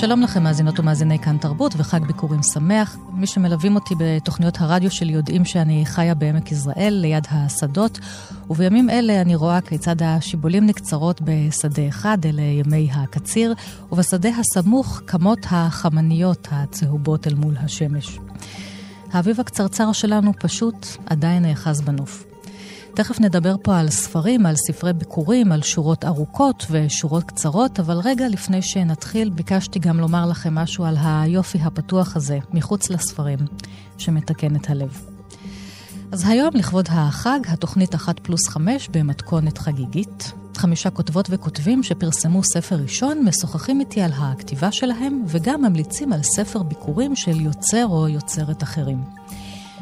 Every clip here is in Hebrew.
שלום לכם, מאזינות ומאזיני כאן תרבות וחג ביקורים שמח. מי שמלווים אותי בתוכניות הרדיו שלי יודעים שאני חיה בעמק יזרעאל, ליד השדות, ובימים אלה אני רואה כיצד השיבולים נקצרות בשדה אחד, אלה ימי הקציר, ובשדה הסמוך קמות החמניות הצהובות אל מול השמש. האביב הקצרצר שלנו פשוט עדיין נאחז בנוף. תכף נדבר פה על ספרים, על ספרי ביקורים, על שורות ארוכות ושורות קצרות, אבל רגע לפני שנתחיל, ביקשתי גם לומר לכם משהו על היופי הפתוח הזה, מחוץ לספרים, שמתקן את הלב. אז היום, לכבוד החג, התוכנית אחת פלוס חמש במתכונת חגיגית. חמישה כותבות וכותבים שפרסמו ספר ראשון, משוחחים איתי על הכתיבה שלהם, וגם ממליצים על ספר ביקורים של יוצר או יוצרת אחרים.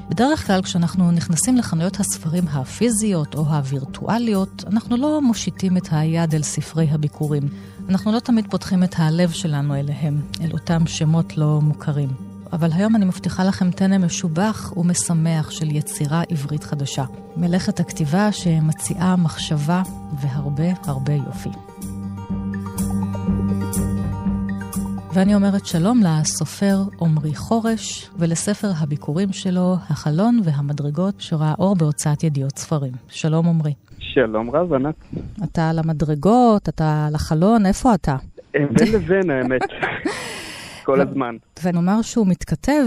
בדרך כלל כשאנחנו נכנסים לחנויות הספרים הפיזיות או הווירטואליות, אנחנו לא מושיטים את היד אל ספרי הביקורים. אנחנו לא תמיד פותחים את הלב שלנו אליהם, אל אותם שמות לא מוכרים. אבל היום אני מבטיחה לכם טנא משובח ומשמח של יצירה עברית חדשה. מלאכת הכתיבה שמציעה מחשבה והרבה הרבה יופי. ואני אומרת שלום לסופר עמרי חורש ולספר הביקורים שלו, החלון והמדרגות, שראה אור בהוצאת ידיעות ספרים. שלום עמרי. שלום רב, ענת. אתה על המדרגות, אתה על החלון, איפה אתה? בין לבין האמת, כל הזמן. ונאמר שהוא מתכתב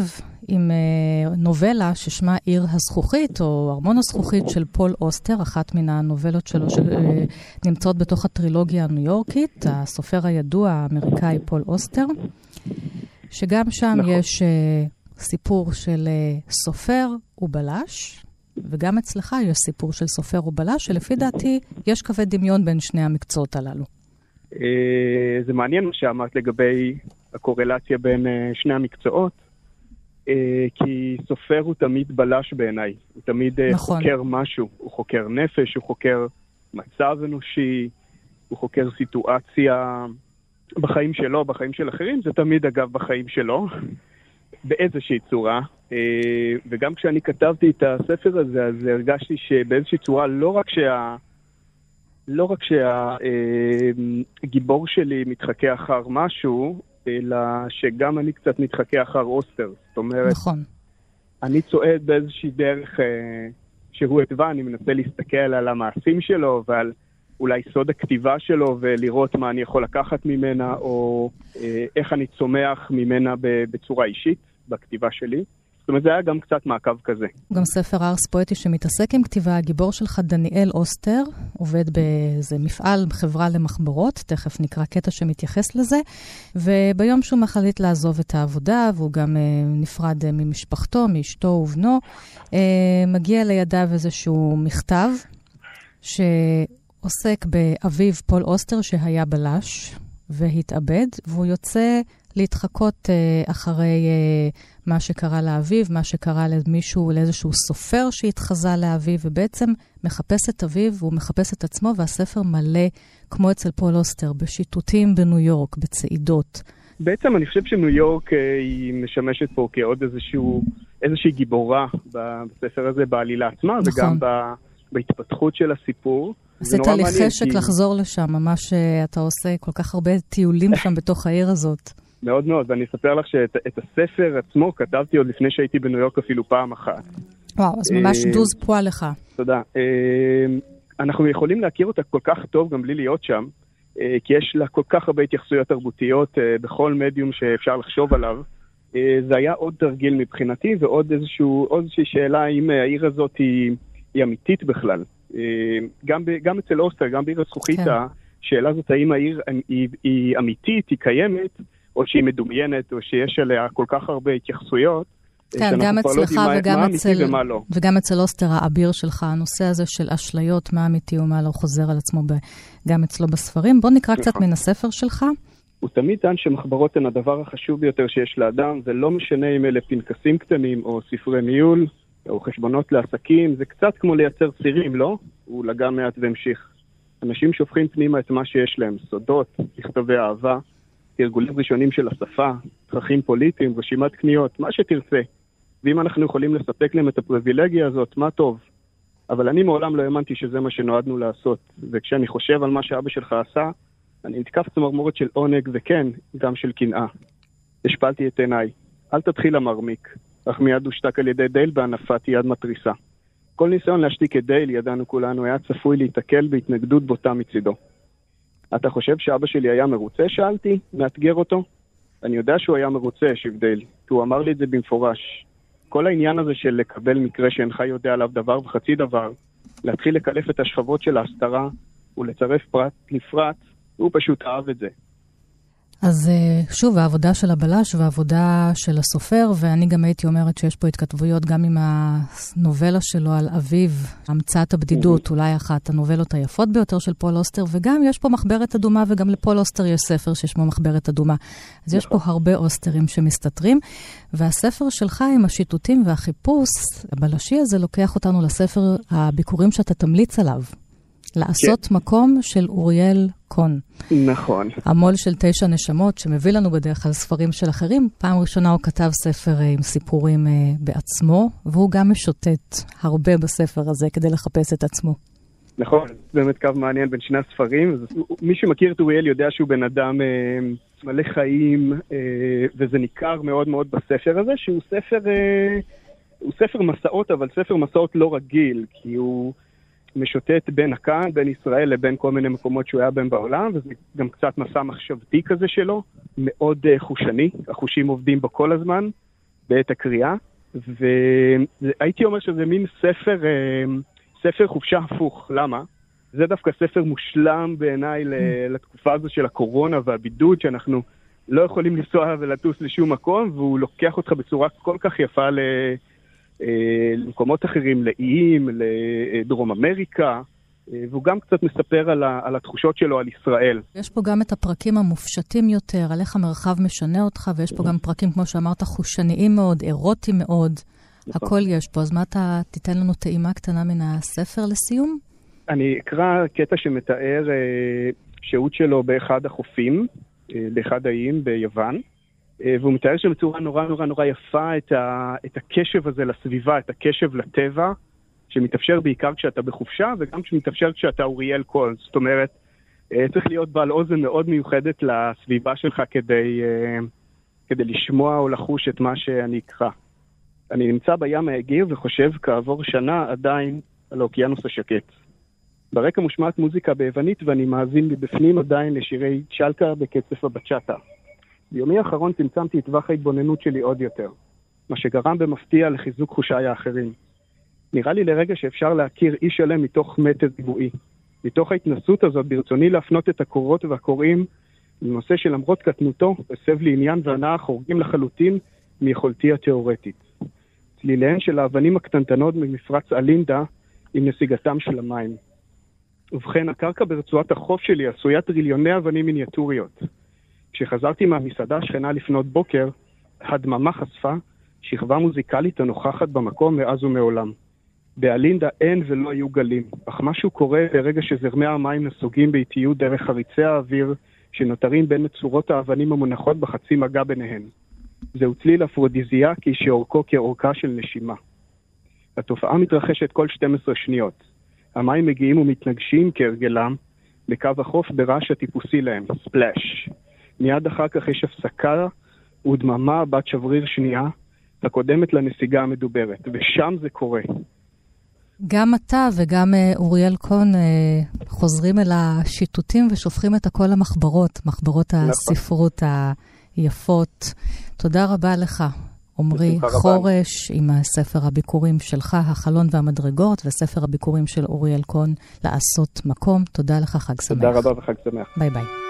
עם אה, נובלה ששמה עיר הזכוכית, או ארמון הזכוכית של פול אוסטר, אחת מן הנובלות שלו שנמצאות בתוך הטרילוגיה הניו יורקית, הסופר הידוע האמריקאי פול אוסטר, שגם שם נכון. יש אה, סיפור של אה, סופר ובלש, וגם אצלך יש סיפור של סופר ובלש, שלפי דעתי יש קווי דמיון בין שני המקצועות הללו. זה מעניין מה שאמרת לגבי הקורלציה בין שני המקצועות. אה, כי סופר הוא תמיד בלש בעיניי. הוא תמיד אה, נכון. חוקר משהו. הוא חוקר נפש, הוא חוקר מצב אנושי, הוא חוקר סיטואציה בחיים שלו, בחיים של אחרים. זה תמיד, אגב, בחיים שלו, באיזושהי צורה. אה, וגם כשאני כתבתי את הספר הזה, אז הרגשתי שבאיזושהי צורה, לא רק שה... לא רק שהגיבור שלי מתחכה אחר משהו, אלא שגם אני קצת מתחכה אחר אוסטר. זאת אומרת, נכון. אני צועד באיזושהי דרך אה, שהוא התווה, אני מנסה להסתכל על המעשים שלו ועל אולי סוד הכתיבה שלו ולראות מה אני יכול לקחת ממנה, או אה, איך אני צומח ממנה בצורה אישית בכתיבה שלי. זאת אומרת, זה היה גם קצת מעקב כזה. גם ספר ארס פואטי שמתעסק עם כתיבה, הגיבור שלך, דניאל אוסטר, עובד באיזה מפעל, חברה למחברות, תכף נקרא קטע שמתייחס לזה, וביום שהוא מחליט לעזוב את העבודה, והוא גם אה, נפרד אה, ממשפחתו, מאשתו ובנו, אה, מגיע לידיו איזשהו מכתב, שעוסק באביו פול אוסטר, שהיה בלש. והתאבד, והוא יוצא להתחקות uh, אחרי uh, מה שקרה לאביו, מה שקרה למישהו, לאיזשהו סופר שהתחזה לאביו, ובעצם מחפש את אביו, והוא מחפש את עצמו, והספר מלא, כמו אצל פול אוסטר, בשיטוטים בניו יורק, בצעידות. בעצם אני חושב שניו יורק uh, היא משמשת פה כעוד איזשהו, איזושהי גיבורה בספר הזה, בעלילה עצמה, נכון. וגם ב, בהתפתחות של הסיפור. עשית לי חשק כי... לחזור לשם, ממש אתה עושה כל כך הרבה טיולים שם בתוך העיר הזאת. מאוד מאוד, ואני אספר לך שאת הספר עצמו כתבתי עוד לפני שהייתי בניו יורק אפילו פעם אחת. וואו, אז ממש אה, דוז פועה לך. תודה. אה, אנחנו יכולים להכיר אותה כל כך טוב גם בלי להיות שם, אה, כי יש לה כל כך הרבה התייחסויות תרבותיות בכל מדיום שאפשר לחשוב עליו. זה היה עוד תרגיל מבחינתי ועוד איזשהו, איזושהי שאלה האם העיר הזאת היא, היא אמיתית בכלל. גם, ב, גם אצל אוסטר, גם בעיר הזכוכית, כן. השאלה הזאת האם העיר היא, היא אמיתית, היא קיימת, או שהיא מדומיינת, או שיש עליה כל כך הרבה התייחסויות. כן, גם לא אצלך לא וגם אצל... לא. וגם אצל אוסטר האביר שלך, הנושא הזה של אשליות, מה אמיתי ומה לא חוזר על עצמו ב... גם אצלו בספרים. בוא נקרא קצת מן הספר שלך. הוא תמיד טען שמחברות הן הדבר החשוב ביותר שיש לאדם, ולא משנה אם אלה פנקסים קטנים או ספרי ניהול. או חשבונות לעסקים, זה קצת כמו לייצר צירים, לא? הוא לגע מעט והמשיך. אנשים שופכים פנימה את מה שיש להם, סודות, מכתבי אהבה, תרגולים ראשונים של השפה, צרכים פוליטיים, רשימת קניות, מה שתרצה. ואם אנחנו יכולים לספק להם את הפריבילגיה הזאת, מה טוב. אבל אני מעולם לא האמנתי שזה מה שנועדנו לעשות. וכשאני חושב על מה שאבא שלך עשה, אני נתקף צמרמורת של עונג, וכן, גם של קנאה. השפלתי את עיניי. אל תתחיל המרמיק, אך מיד הושתק על ידי דייל בהנפת יד מתריסה. כל ניסיון להשתיק את דייל, ידענו כולנו, היה צפוי להיתקל בהתנגדות בוטה מצידו. אתה חושב שאבא שלי היה מרוצה? שאלתי, מאתגר אותו. אני יודע שהוא היה מרוצה, השיב דייל, כי הוא אמר לי את זה במפורש. כל העניין הזה של לקבל מקרה שאינך יודע עליו דבר וחצי דבר, להתחיל לקלף את השכבות של ההסתרה ולצרף פרט לפרט, הוא פשוט אהב את זה. אז אה, שוב, העבודה של הבלש והעבודה של הסופר, ואני גם הייתי אומרת שיש פה התכתבויות גם עם הנובלה שלו על אביו, המצאת הבדידות, mm-hmm. אולי אחת הנובלות היפות ביותר של פול אוסטר, וגם יש פה מחברת אדומה, וגם לפול אוסטר יש ספר ששמו מחברת אדומה. אז יש פה נכון. הרבה אוסטרים שמסתתרים, והספר שלך עם השיטוטים והחיפוש, הבלשי הזה לוקח אותנו לספר הביקורים שאתה תמליץ עליו. לעשות כן. מקום של אוריאל קון. נכון. המו"ל של תשע נשמות, שמביא לנו בדרך כלל ספרים של אחרים. פעם ראשונה הוא כתב ספר אה, עם סיפורים uh, בעצמו, והוא גם משוטט הרבה בספר הזה כדי לחפש את עצמו. נכון, זה באמת קו מעניין בין שני הספרים. מי שמכיר את אוריאל יודע שהוא בן אדם אה, מלא חיים, אה, וזה ניכר מאוד מאוד בספר הזה, שהוא ספר, אה, הוא ספר מסעות, אבל ספר מסעות לא רגיל, כי הוא... משוטט בין הכאן, בין ישראל לבין כל מיני מקומות שהוא היה בהם בעולם, וזה גם קצת מסע מחשבתי כזה שלו, מאוד uh, חושני, החושים עובדים בו כל הזמן בעת הקריאה, והייתי אומר שזה מין ספר, uh, ספר חופשה הפוך, למה? זה דווקא ספר מושלם בעיניי mm. לתקופה הזו של הקורונה והבידוד, שאנחנו לא יכולים לנסוע ולטוס לשום מקום, והוא לוקח אותך בצורה כל כך יפה ל... אה, למקומות אחרים, לאיים, לדרום אמריקה. אה, והוא גם קצת מספר על, ה, על התחושות שלו על ישראל. יש פה גם את הפרקים המופשטים יותר, על איך המרחב משנה אותך, ויש פה גם פרקים, כמו שאמרת, חושניים מאוד, אירוטיים מאוד. נכון. הכל יש פה. אז מה אתה תיתן לנו טעימה קטנה מן הספר לסיום? אני אקרא קטע שמתאר אה, שהות שלו באחד החופים, אה, באחד האיים ביוון. אה, והוא מתאר שם בצורה נורא נורא נורא יפה את, ה, את הקשב הזה לסביבה, את הקשב לטבע, שמתאפשר בעיקר כשאתה בחופשה, וגם שמתאפשר כשאתה אוריאל קול. זאת אומרת, אה, צריך להיות בעל אוזן מאוד מיוחדת לסביבה שלך כדי, אה, כדי לשמוע או לחוש את מה שאני אקרא. אני נמצא בים האגיר וחושב כעבור שנה עדיין על האוקיינוס השקט. ברקע מושמעת מוזיקה ביוונית ואני מאזין מבפנים עדיין לשירי צ'לקה בקצף הבצ'אטה. ביומי האחרון צמצמתי את טווח ההתבוננות שלי עוד יותר, מה שגרם במפתיע לחיזוק חושיי האחרים. נראה לי לרגע שאפשר להכיר איש שלם מתוך מטר ריבועי. מתוך ההתנסות הזאת ברצוני להפנות את הקורות והקוראים לנושא שלמרות קטנותו, הסב לי עניין והנאה חורגים לחלוטין מיכולתי התיאורטית. צליליהן של האבנים הקטנטנות ממפרץ אלינדה עם נסיגתם של המים. ובכן, הקרקע ברצועת החוף שלי עשויה טריליוני אבנים מיניאטוריות. כשחזרתי מהמסעדה השכנה לפנות בוקר, הדממה חשפה שכבה מוזיקלית הנוכחת במקום מאז ומעולם. באלינדה אין ולא היו גלים, אך משהו קורה ברגע שזרמי המים נסוגים באיטיות דרך חריצי האוויר שנותרים בין מצורות האבנים המונחות בחצי מגע ביניהן. זהו צליל אפרודיזיאקי שאורכו כאורכה של נשימה. התופעה מתרחשת כל 12 שניות. המים מגיעים ומתנגשים כהרגלם לקו החוף ברעש הטיפוסי להם, ספלאש. מיד אחר כך יש הפסקה ודממה בת שבריר שנייה, הקודמת לנסיגה המדוברת, ושם זה קורה. גם אתה וגם אה, אוריאל קון אה, חוזרים אל השיטוטים ושופכים את הכל למחברות, מחברות נכון. הספרות היפות. תודה רבה לך, עמרי חורש, עם הספר הביקורים שלך, החלון והמדרגות, וספר הביקורים של אוריאל קון, לעשות מקום. תודה לך, חג שמח. תודה רבה וחג שמח. ביי ביי.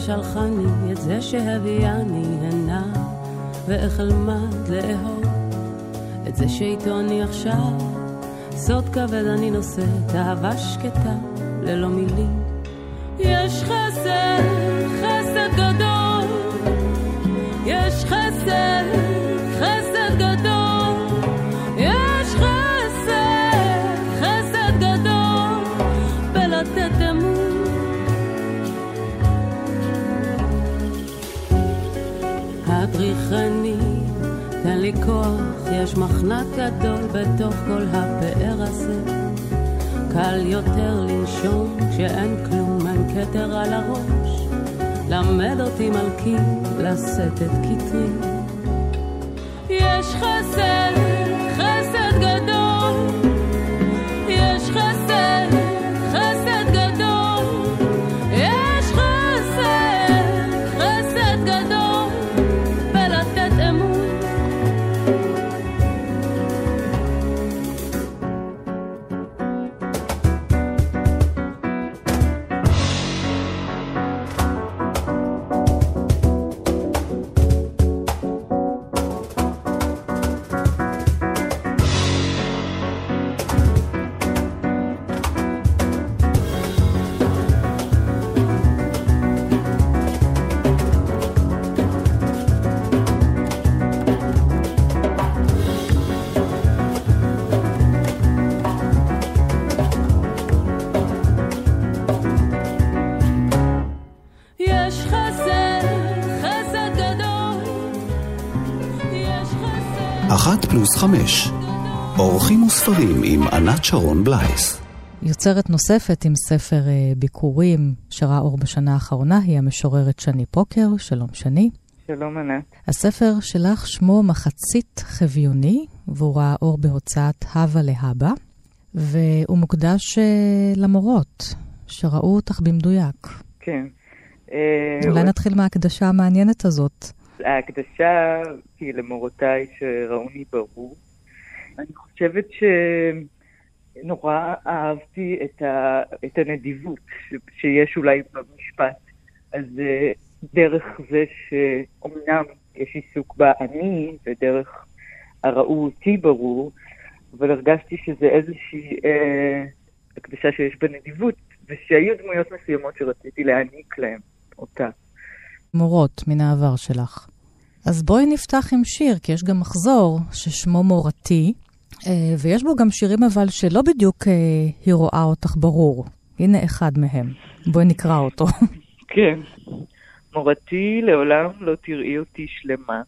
ששלחני, את זה שהביאני הנה, ואיך אלמד לאהוב את זה שאיתו אני עכשיו. סוד כבד אני נושאת, אהבה שקטה, ללא מילים. יש חסד, חסד גדול, יש חסד, יש מחנק גדול בתוך כל הפאר הזה. קל יותר לנשום כשאין כלום, אין כתר על הראש. למד אותי מלכי לשאת את כתרי. יש חסד, פלוס חמש. אורחים וספרים עם ענת שרון בלייס. יוצרת נוספת עם ספר אה, ביקורים שראה אור בשנה האחרונה היא המשוררת שני פוקר. שלום שני. שלום ענת. הספר שלך שמו מחצית חביוני, והוא ראה אור בהוצאת הווה להבא, והוא מוקדש אה, למורות שראו אותך במדויק. כן. אה, אולי נתחיל מההקדשה המעניינת הזאת. ההקדשה היא למורותיי שראוני ברור. אני חושבת שנורא אהבתי את, ה... את הנדיבות. שיש אולי במשפט. אז אה, דרך זה שאומנם יש עיסוק באני, ודרך הראו אותי ברור, אבל הרגשתי שזה איזושהי אה, הקדשה שיש בה נדיבות, ושהיו דמויות מסוימות שרציתי להעניק להם אותה. מורות מן העבר שלך. אז בואי נפתח עם שיר, כי יש גם מחזור ששמו מורתי, אה, ויש בו גם שירים אבל שלא בדיוק אה, היא רואה אותך ברור. הנה אחד מהם. בואי נקרא אותו. כן. מורתי, לעולם לא תראי אותי שלמה.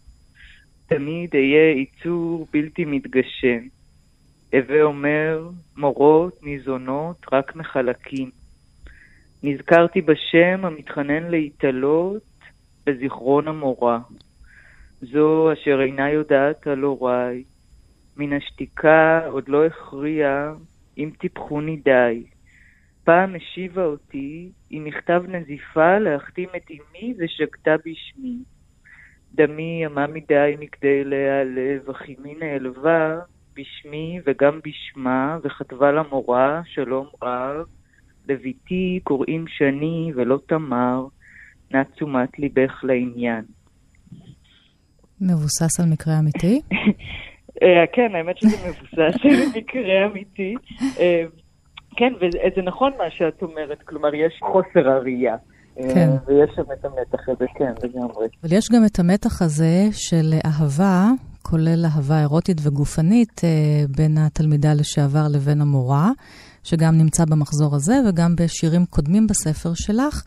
תמיד אהיה עיצור בלתי מתגשם. הווה אומר, מורות ניזונות רק מחלקים. נזכרתי בשם המתחנן להתעלות בזיכרון המורה. זו אשר אינה יודעת על הוריי. מן השתיקה עוד לא הכריע אם טיפחוני די. פעם השיבה אותי עם מכתב נזיפה להחתים את אמי ושגתה בשמי. דמי עמה מדי מכדי להיעלב, אך אמי נעלבה בשמי וגם בשמה, וכתבה למורה שלום רב, לביתי קוראים שני ולא תמר, נא תשומת ליבך לעניין. מבוסס על מקרה אמיתי? אה, כן, האמת שזה מבוסס על מקרה אמיתי. אה, כן, וזה נכון מה שאת אומרת, כלומר, יש חוסר הראייה. אה, כן. ויש שם את המתח הזה, כן, לגמרי. אבל יש גם את המתח הזה של אהבה, כולל אהבה אירוטית וגופנית, בין התלמידה לשעבר לבין המורה, שגם נמצא במחזור הזה וגם בשירים קודמים בספר שלך.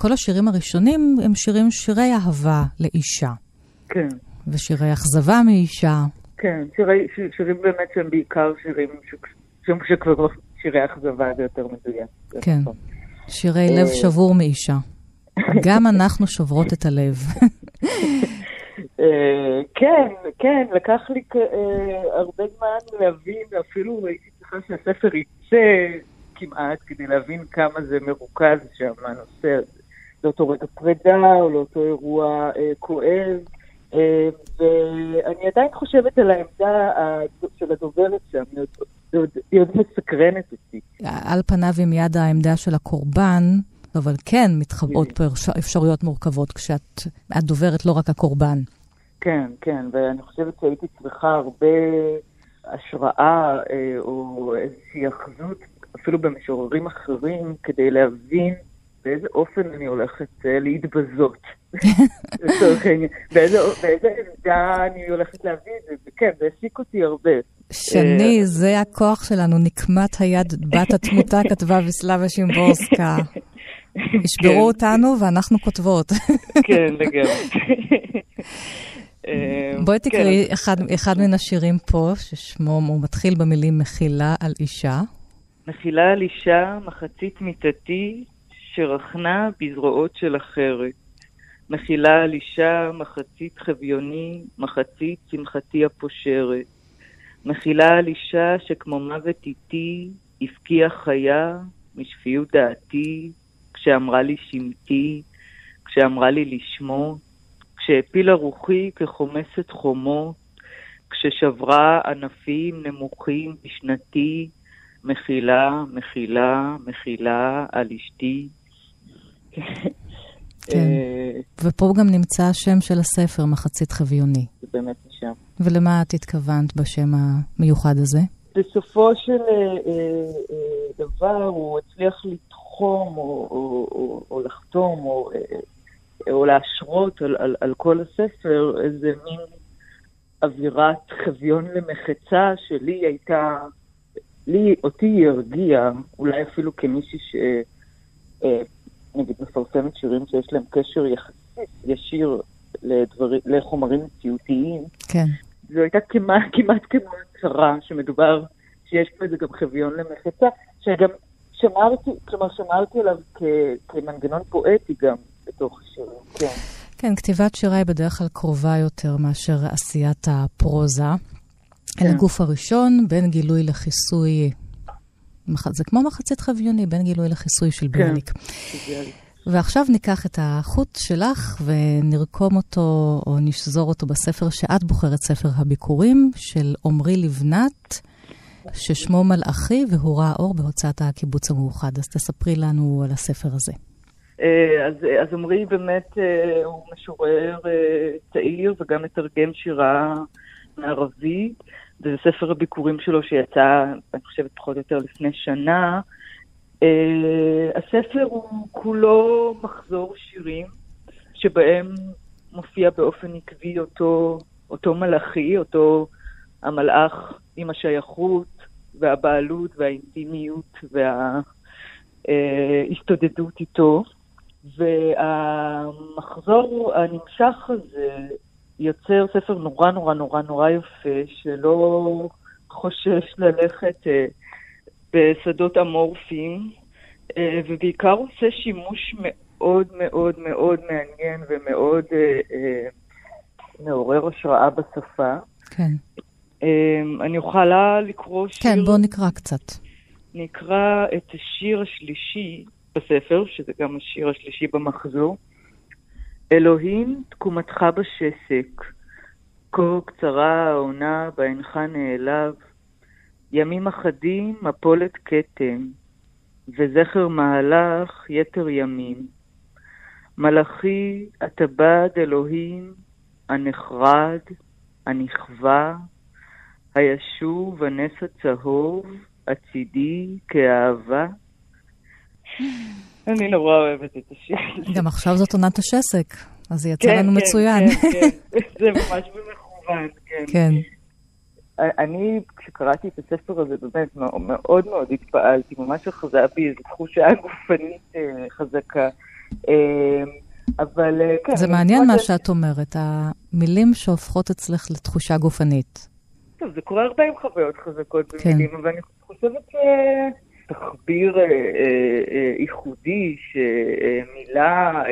כל השירים הראשונים הם שירים, שירי אהבה לאישה. כן. ושירי אכזבה מאישה. כן, שירי, שיר, שירים באמת שהם בעיקר שירים ש- שכבר שירי אכזבה זה יותר מדויק. כן. שירי לב שבור מאישה. גם אנחנו שוברות את הלב. אה, כן, כן, לקח לי אה, הרבה זמן להבין, אפילו הייתי צריכה שהספר יצא כמעט, כדי להבין כמה זה מרוכז שם, הנושא הזה. לאותו רגע פרידה, או לאותו אירוע אה, כואב. אה, ואני עדיין חושבת על העמדה של הדוברת שם, היא עוד- היא היא מסקרנת אותי. על פניו עם יד העמדה של הקורבן, אבל כן מתחבאות פה אפשרויות מורכבות כשאת דוברת לא רק הקורבן. כן, כן, ואני חושבת שהייתי צריכה הרבה השראה אה, או איזושהי אחזות, אפילו במשוררים אחרים, כדי להבין באיזה אופן אני הולכת uh, להתבזות, לצורך העניין, באיזה עמדה אני הולכת להביא את זה, וכן, זה העסיק אותי הרבה. שני, אה, זה הכוח שלנו, נקמת היד בת התמותה, כתבה ויסלבה שימבורסקה. ישברו כן. אותנו ואנחנו כותבות. כן, לגמרי. אה, בואי תקראי כן. אחד, אחד מן השירים פה, ששמו, הוא מתחיל במילים מחילה על אישה. מחילה על אישה, מחצית מיטתי, שרחנה בזרועות של אחרת. מחילה על אישה, מחצית חביוני, מחצית שמחתי הפושרת. מחילה על אישה שכמו מוות איתי, הפקיעה חיה משפיות דעתי, כשאמרה לי שמתי, כשאמרה לי לשמוט, כשהפילה רוחי כחומסת חומות, כששברה ענפים נמוכים בשנתי, מחילה, מחילה, מחילה על אשתי. כן, אה, ופה גם נמצא השם של הספר, מחצית חביוני. זה באמת משם. ולמה את התכוונת בשם המיוחד הזה? בסופו של אה, אה, דבר הוא הצליח לתחום או, או, או, או לחתום או, או להשרות על, על, על כל הספר איזה מין אווירת חביון למחצה שלי הייתה, לי, אותי היא הרגיעה, אולי אפילו כמישהי ש... נגיד מפרסמת שירים שיש להם קשר יחסית ישיר לדבר, לחומרים מציאותיים. כן. זו הייתה כמעט, כמעט כמו הצהרה שמדובר, שיש פה איזה גם חביון למחצה, שגם שמרתי, כלומר שמרתי עליו כ, כמנגנון פואטי גם בתוך השירים, כן. כן, כתיבת שירה היא בדרך כלל קרובה יותר מאשר עשיית הפרוזה. כן. אל הגוף הראשון, בין גילוי לכיסוי זה כמו מחצית חביוני, בין גילוי לחיסוי של ביאליק. כן, ועכשיו ניקח את החוט שלך ונרקום אותו, או נשזור אותו בספר שאת בוחרת, ספר הביקורים, של עמרי לבנת, ששמו מלאכי והוא ראה אור בהוצאת הקיבוץ המאוחד. אז תספרי לנו על הספר הזה. אה, אז, אז עמרי באמת אה, הוא משורר אה, צעיר וגם מתרגם שירה מערבית. זה ספר הביקורים שלו שיצא, אני חושבת, פחות או יותר לפני שנה. Uh, הספר הוא כולו מחזור שירים, שבהם מופיע באופן עקבי אותו, אותו מלאכי, אותו המלאך עם השייכות והבעלות והאינטימיות וההסתודדות איתו. והמחזור הנמשך הזה יוצר ספר נורא נורא נורא נורא יפה, שלא חושש ללכת אה, בשדות אמורפיים, אה, ובעיקר עושה שימוש מאוד מאוד מאוד מעניין ומאוד אה, אה, מעורר השראה בשפה. כן. אה, אני יכולה לקרוא שיר... כן, בואו נקרא קצת. נקרא את השיר השלישי בספר, שזה גם השיר השלישי במחזור. אלוהים, תקומתך בשסק, כה קצרה העונה בה נעלב, ימים אחדים מפולת כתם, וזכר מהלך יתר ימים. מלאכי, הטבד אלוהים, הנחרד, הנכווה, הישוב הנס הצהוב, הצידי כאהבה. אני נורא אוהבת את הזה. גם עכשיו זאת עונת השסק, אז זה יצא כן, לנו כן, מצוין. כן, כן, זה ממש במכוון, כן. כן. אני, כשקראתי את הספר הזה, באמת מאוד מאוד התפעלתי, ממש אחזה בי איזו תחושה גופנית אה, חזקה. אה, אבל אה, כן. זה מעניין מה שאת אומרת, המילים שהופכות אצלך לתחושה גופנית. טוב, זה קורה הרבה עם חוויות חזקות במילים, אבל אני חושבת ש... תחביר אה, אה, אה, ייחודי, שמילה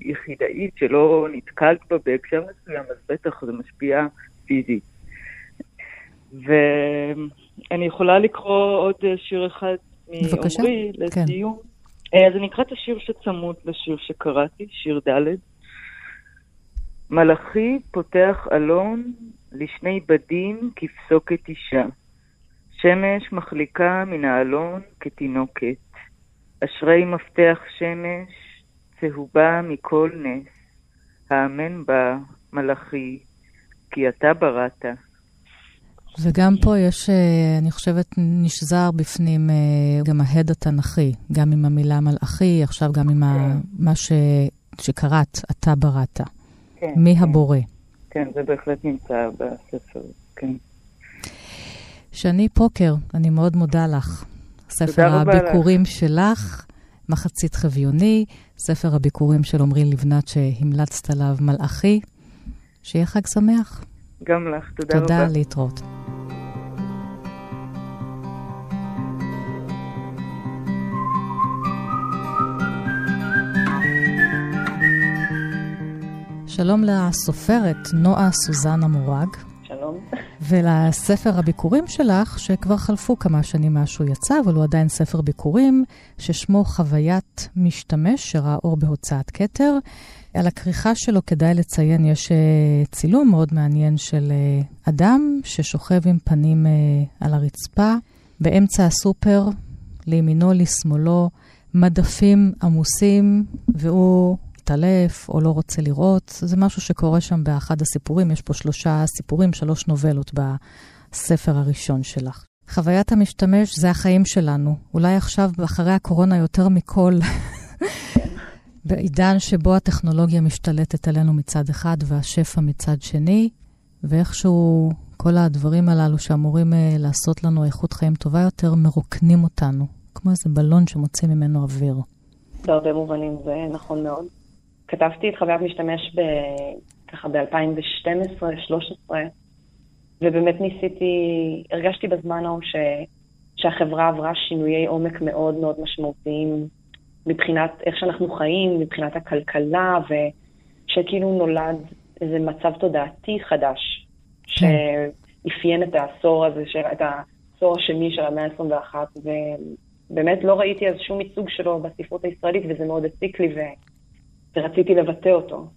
יחידאית שלא נתקלת בה בהקשר מסוים, אז בטח זה משפיע פיזית. ואני יכולה לקרוא עוד שיר אחד מעומרי כן. לסיום. כן. אז אני אקרא את השיר שצמוד לשיר שקראתי, שיר ד'. מלאכי פותח אלון לשני בדים כפסוקת אישה. שמש מחליקה מן האלון כתינוקת. אשרי מפתח שמש, צהובה מכל נס. האמן בה, מלאכי, כי אתה בראת. וגם פה יש, אה, אני חושבת, נשזר בפנים אה, גם ההד התנ"כי, גם עם המילה מלאכי, עכשיו גם עם כן. מה ש, שקראת, אתה בראת. כן. מי כן. הבורא. כן, זה בהחלט נמצא בספר, כן. שני פוקר, אני מאוד מודה לך. ספר הביקורים לך. שלך, מחצית חביוני, ספר הביקורים של עמרי לבנת שהמלצת עליו, מלאכי. שיהיה חג שמח. גם לך, תודה, תודה רבה. תודה, להתראות. שלום לסופרת נועה סוזנה מורג. שלום. ולספר הביקורים שלך, שכבר חלפו כמה שנים מאז שהוא יצא, אבל הוא עדיין ספר ביקורים, ששמו חוויית משתמש, שראה אור בהוצאת כתר. על הכריכה שלו כדאי לציין, יש uh, צילום מאוד מעניין של uh, אדם ששוכב עם פנים uh, על הרצפה, באמצע הסופר, לימינו, לשמאלו, מדפים עמוסים, והוא מתעלף או לא רוצה לראות. זה משהו שקורה שם באחד הסיפורים. יש פה שלושה סיפורים, שלוש נובלות בספר הראשון שלך. חוויית המשתמש זה החיים שלנו. אולי עכשיו, אחרי הקורונה, יותר מכל, בעידן שבו הטכנולוגיה משתלטת עלינו מצד אחד והשפע מצד שני, ואיכשהו כל הדברים הללו שאמורים uh, לעשות לנו איכות חיים טובה יותר, מרוקנים אותנו, כמו איזה בלון שמוציא ממנו אוויר. בהרבה מובנים זה נכון מאוד. כתבתי את חוויית משתמש ב... ככה ב-2012-2013, ובאמת ניסיתי, הרגשתי בזמן ההוא ש... שהחברה עברה שינויי עומק מאוד מאוד משמעותיים מבחינת איך שאנחנו חיים, מבחינת הכלכלה, ושכאילו נולד איזה מצב תודעתי חדש, כן. שאפיין את העשור הזה, את העשור השני של המאה ה-21, ובאמת לא ראיתי אז שום ייצוג שלו בספרות הישראלית, וזה מאוד הציק לי, ו... ורציתי לבטא אותו.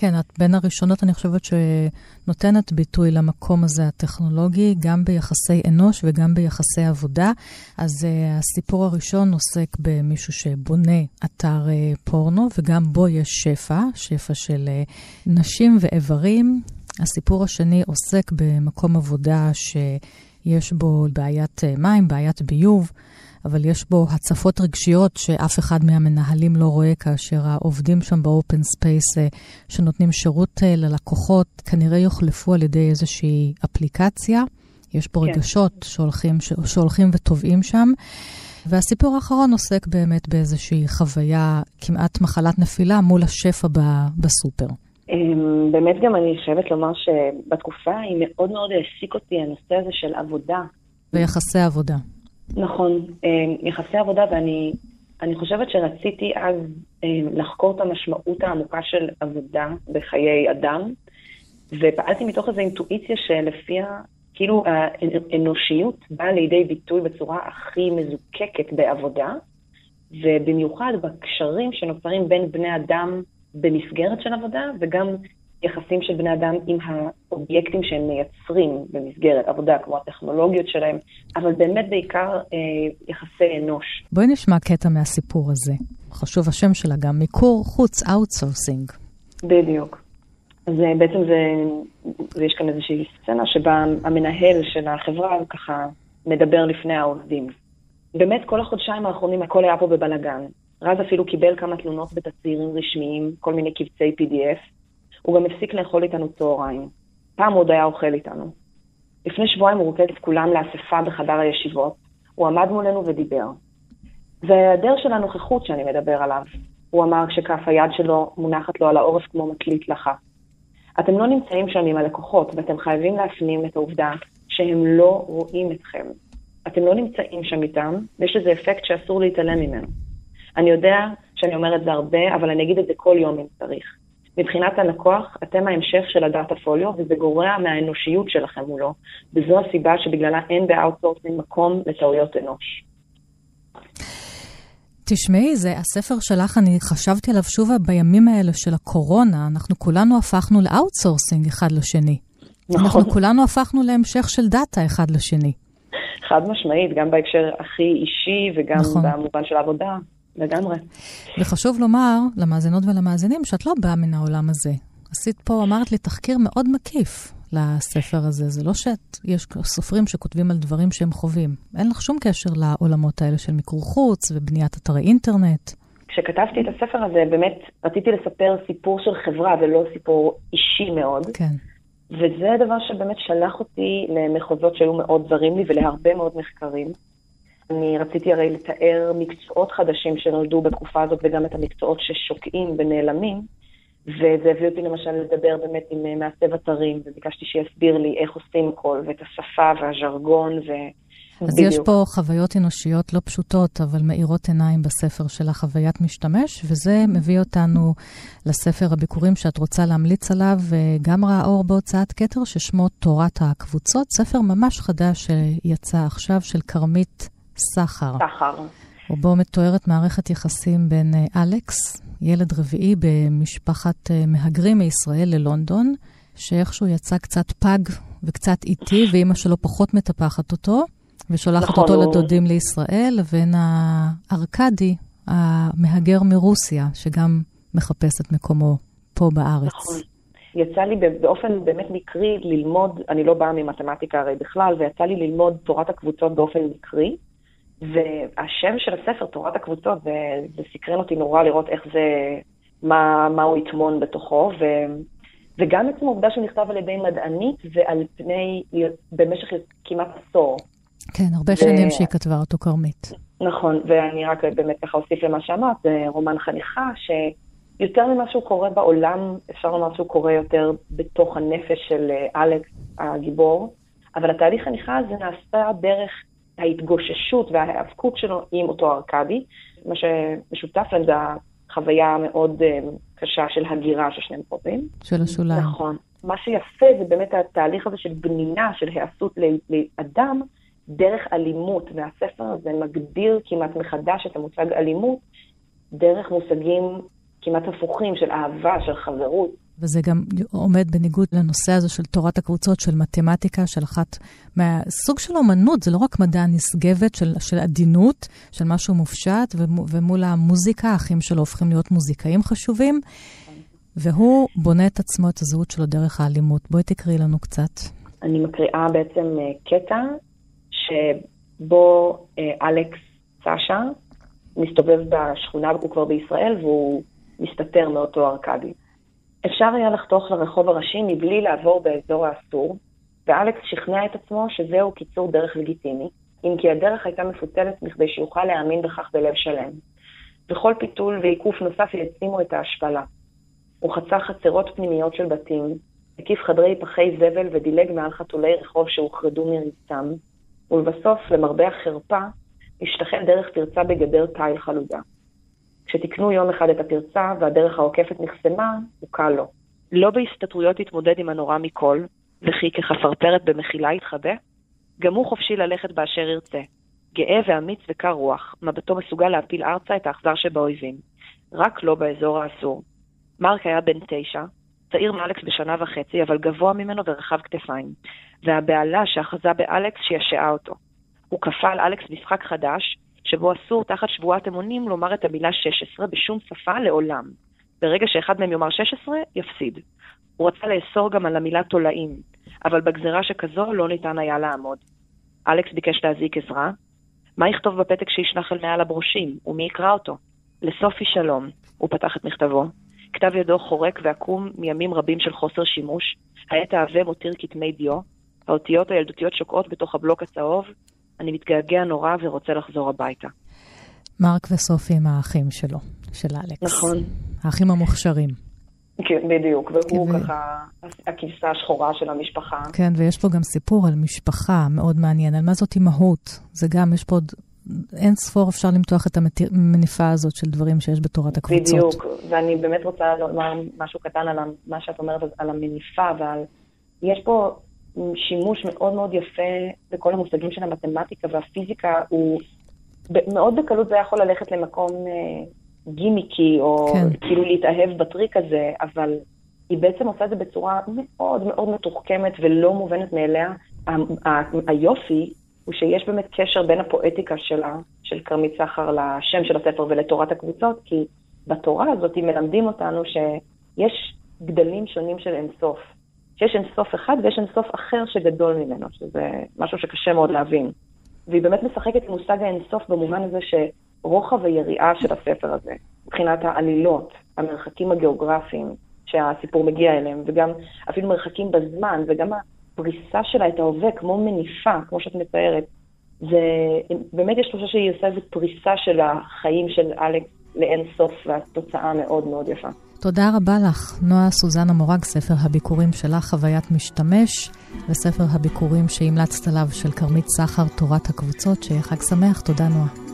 כן, את בין הראשונות, אני חושבת, שנותנת ביטוי למקום הזה הטכנולוגי, גם ביחסי אנוש וגם ביחסי עבודה. אז אה, הסיפור הראשון עוסק במישהו שבונה אתר אה, פורנו, וגם בו יש שפע, שפע של אה, נשים ואיברים. הסיפור השני עוסק במקום עבודה שיש בו בעיית אה, מים, בעיית ביוב. אבל יש בו הצפות רגשיות שאף אחד מהמנהלים לא רואה כאשר העובדים שם ב open space אה, שנותנים שירות אה, ללקוחות כנראה יוחלפו על ידי איזושהי אפליקציה. יש פה כן. רגשות שהולכים, שהולכים וטובעים שם. והסיפור האחרון עוסק באמת באיזושהי חוויה, כמעט מחלת נפילה, מול השפע בסופר. אמ, באמת גם אני חייבת לומר שבתקופה היא מאוד מאוד העסיק אותי הנושא הזה של עבודה. ויחסי עבודה. נכון, אה, יחסי עבודה, ואני אני חושבת שרציתי אז אה, לחקור את המשמעות העמוקה של עבודה בחיי אדם, ופעלתי מתוך איזו אינטואיציה שלפיה כאילו האנושיות באה לידי ביטוי בצורה הכי מזוקקת בעבודה, ובמיוחד בקשרים שנוצרים בין בני אדם במסגרת של עבודה, וגם יחסים של בני אדם עם האובייקטים שהם מייצרים במסגרת עבודה, כמו הטכנולוגיות שלהם, אבל באמת בעיקר אה, יחסי אנוש. בואי נשמע קטע מהסיפור הזה. חשוב השם שלה גם, מיקור חוץ, outsourcing. בדיוק. אז בעצם זה, זה, יש כאן איזושהי סצנה שבה המנהל של החברה ככה מדבר לפני העובדים. באמת כל החודשיים האחרונים הכל היה פה בבלגן. רז אפילו קיבל כמה תלונות בתצהירים רשמיים, כל מיני קבצי PDF, הוא גם הפסיק לאכול איתנו צהריים. פעם הוא עוד היה אוכל איתנו. לפני שבועיים הוא רוקד את כולם לאספה בחדר הישיבות. הוא עמד מולנו ודיבר. זה ההיעדר של הנוכחות שאני מדבר עליו. הוא אמר כשכף היד שלו מונחת לו על העורף כמו מטלית לחה. אתם לא נמצאים שם עם הלקוחות, ואתם חייבים להפנים את העובדה שהם לא רואים אתכם. אתם לא נמצאים שם איתם, ויש לזה אפקט שאסור להתעלם ממנו. אני יודע שאני אומר את זה הרבה, אבל אני אגיד את זה כל יום אם צריך. מבחינת הלקוח, אתם ההמשך של הדאטה פוליו, וזה גורע מהאנושיות שלכם מולו, וזו הסיבה שבגללה אין ב outsourcing מקום לטעויות אנוש. תשמעי, זה הספר שלך, אני חשבתי עליו שוב בימים האלה של הקורונה, אנחנו כולנו הפכנו ל outsourcing אחד לשני. נכון. אנחנו כולנו הפכנו להמשך של data אחד לשני. חד משמעית, גם בהקשר הכי אישי וגם נכון. במובן של העבודה, לגמרי. וחשוב לומר למאזינות ולמאזינים שאת לא באה מן העולם הזה. עשית פה, אמרת לי, תחקיר מאוד מקיף לספר הזה. זה לא שיש סופרים שכותבים על דברים שהם חווים. אין לך שום קשר לעולמות האלה של מיקור חוץ ובניית אתרי אינטרנט. כשכתבתי את הספר הזה, באמת רציתי לספר סיפור של חברה ולא סיפור אישי מאוד. כן. וזה הדבר שבאמת שלח אותי למחוזות שהיו מאוד זרים לי ולהרבה מאוד מחקרים. אני רציתי הרי לתאר מקצועות חדשים שנולדו בתקופה הזאת וגם את המקצועות ששוקעים ונעלמים. וזה הביא אותי למשל לדבר באמת עם אה, מעצב אתרים, וביקשתי שיסביר לי איך עושים הכל, ואת השפה והז'רגון, ו... אז בדיוק. יש פה חוויות אנושיות לא פשוטות, אבל מאירות עיניים בספר של החוויית משתמש, וזה מביא אותנו לספר הביקורים שאת רוצה להמליץ עליו, גם ראה אור בהוצאת כתר, ששמו תורת הקבוצות, ספר ממש חדש שיצא עכשיו של כרמית סחר. סחר. ובו מתוארת מערכת יחסים בין אה, אלכס, ילד רביעי במשפחת אה, מהגרים מישראל ללונדון, שאיכשהו יצא קצת פג וקצת איטי, ואימא שלו פחות מטפחת אותו, ושולחת נכון, אותו הוא... לדודים לישראל, לבין הארקדי, המהגר מרוסיה, שגם מחפש את מקומו פה בארץ. נכון. יצא לי באופן באמת מקרי ללמוד, אני לא באה ממתמטיקה הרי בכלל, ויצא לי ללמוד תורת הקבוצות באופן מקרי. והשם של הספר, תורת הקבוצות, זה, זה סקרן אותי נורא לראות איך זה, מה, מה הוא יטמון בתוכו, ו, וגם עצם העובדה שהוא נכתב על ידי מדענית ועל פני, במשך כמעט עשור. כן, הרבה ו... שנים שהיא כתבה אותו כרמית. נכון, ואני רק באמת ככה אוסיף למה שאמרת, זה רומן חניכה, שיותר ממה שהוא קורה בעולם, אפשר לומר שהוא קורה יותר בתוך הנפש של אה, אלכס הגיבור, אבל התהליך חניכה הזה נעשה דרך ההתגוששות וההיאבקות שלו עם אותו ארכדי. מה שמשותף להם זה החוויה המאוד אה, קשה של הגירה ששניהם חווים. של השוליים. נכון. מה שיפה זה באמת התהליך הזה של בנינה, של היעשות לאדם דרך אלימות, והספר הזה מגדיר כמעט מחדש את המושג אלימות דרך מושגים כמעט הפוכים של אהבה, של חברות. וזה גם עומד בניגוד לנושא הזה של תורת הקבוצות, של מתמטיקה, של אחת מהסוג של אומנות, זה לא רק מדע נשגבת של, של עדינות, של משהו מופשט, ומול המוזיקה, האחים שלו הופכים להיות מוזיקאים חשובים, והוא בונה את עצמו, את הזהות שלו דרך האלימות. בואי תקראי לנו קצת. אני מקריאה בעצם אה, קטע שבו אה, אלכס סשה מסתובב בשכונה, הוא כבר בישראל, והוא מסתתר מאותו ארכדי. אפשר היה לחתוך לרחוב הראשי מבלי לעבור באזור האסור, ואלכס שכנע את עצמו שזהו קיצור דרך לגיטימי, אם כי הדרך הייתה מפוצלת מכדי שיוכל להאמין בכך בלב שלם. וכל פיתול ועיקוף נוסף יעצימו את ההשפלה. הוא חצה חצרות פנימיות של בתים, הקיף חדרי פחי זבל ודילג מעל חתולי רחוב שהוחרדו מריצם, ולבסוף, למרבה החרפה, השתחל דרך פרצה בגדר תיל חלודה. כשתיקנו יום אחד את הפרצה והדרך העוקפת נחסמה, הוקל לו. לא בהסתתרויות התמודד עם הנורא מכל, וכי כחפרפרת במחילה יתחבא, גם הוא חופשי ללכת באשר ירצה. גאה ואמיץ וקר רוח, מבטו מסוגל להפיל ארצה את האכזר שבאויבים. רק לא באזור האסור. מרק היה בן תשע, צעיר מאלכס בשנה וחצי, אבל גבוה ממנו ורחב כתפיים, והבהלה שאחזה באלכס שישעה אותו. הוא כפה על אלכס משחק חדש, שבו אסור תחת שבועת אמונים לומר את המילה 16 בשום שפה לעולם. ברגע שאחד מהם יאמר 16, יפסיד. הוא רצה לאסור גם על המילה תולעים, אבל בגזרה שכזו לא ניתן היה לעמוד. אלכס ביקש להזעיק עזרה. מה יכתוב בפתק שישנח אל מעל הברושים, ומי יקרא אותו? לסופי שלום, הוא פתח את מכתבו. כתב ידו חורק ועקום מימים רבים של חוסר שימוש. העט העבה מותיר כתמי דיו. האותיות הילדותיות שוקעות בתוך הבלוק הצהוב, אני מתגעגע נורא ורוצה לחזור הביתה. מרק וסופי הם האחים שלו, של אלכס. נכון. האחים המוכשרים. כן, בדיוק, והוא ו... ככה הכבשה השחורה של המשפחה. כן, ויש פה גם סיפור על משפחה מאוד מעניין, על מה זאת אימהות. זה גם, יש פה עוד אין ספור אפשר למתוח את המניפה הזאת של דברים שיש בתורת הקבוצות. בדיוק, ואני באמת רוצה לומר משהו קטן על מה שאת אומרת על המניפה ועל... יש פה שימוש מאוד מאוד יפה בכל המושגים של המתמטיקה והפיזיקה, הוא מאוד בקלות זה יכול ללכת למקום אה, גימיקי, או כן. כאילו להתאהב בטריק הזה, אבל היא בעצם עושה את זה בצורה מאוד מאוד מתוחכמת ולא מובנת מאליה. היופי הוא שיש באמת קשר בין הפואטיקה שלה, של כרמית סחר לשם של הספר ולתורת הקבוצות, כי בתורה הזאת מלמדים אותנו שיש גדלים שונים של אינסוף. שיש אינסוף אחד ויש אינסוף אחר שגדול ממנו, שזה משהו שקשה מאוד להבין. והיא באמת משחקת עם מושג האינסוף במובן הזה שרוחב היריעה של הספר הזה, מבחינת העלילות, המרחקים הגיאוגרפיים שהסיפור מגיע אליהם, וגם אפילו מרחקים בזמן, וגם הפריסה שלה את ההווה כמו מניפה, כמו שאת מתארת. זה, באמת יש תחושה שהיא עושה איזו פריסה של החיים של אלכס לאין סוף, והתוצאה מאוד מאוד יפה. תודה רבה לך, נועה סוזנה מורג, ספר הביקורים שלך, חוויית משתמש, וספר הביקורים שהמלצת עליו של כרמית סחר, תורת הקבוצות, שיהיה חג שמח. תודה, נועה.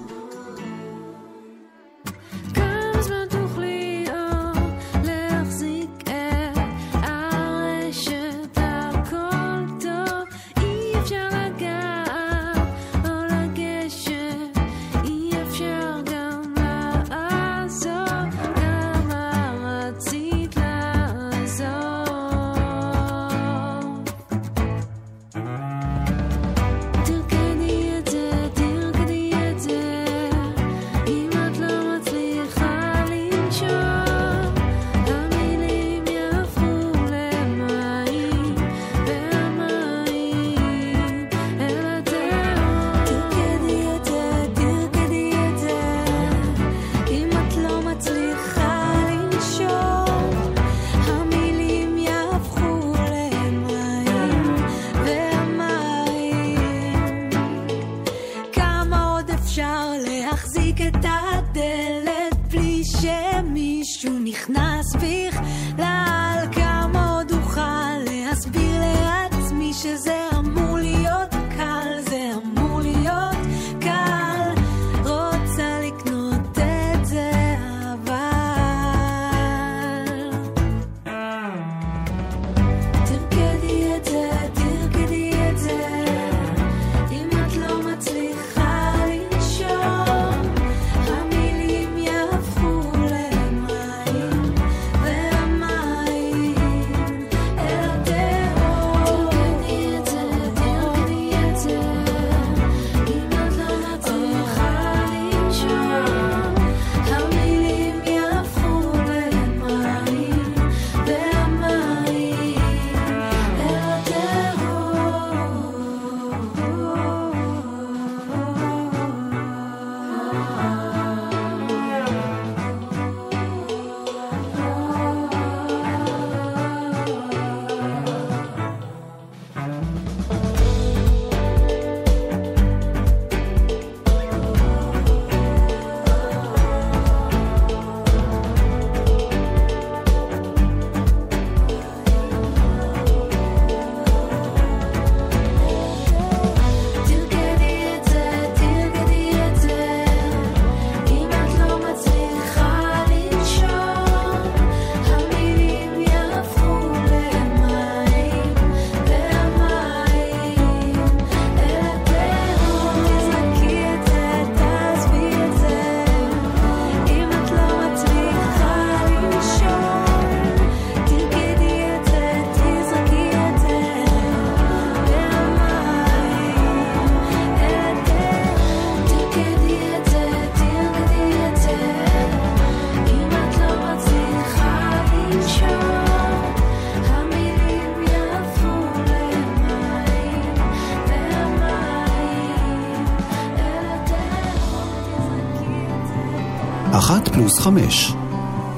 פלוס חמש.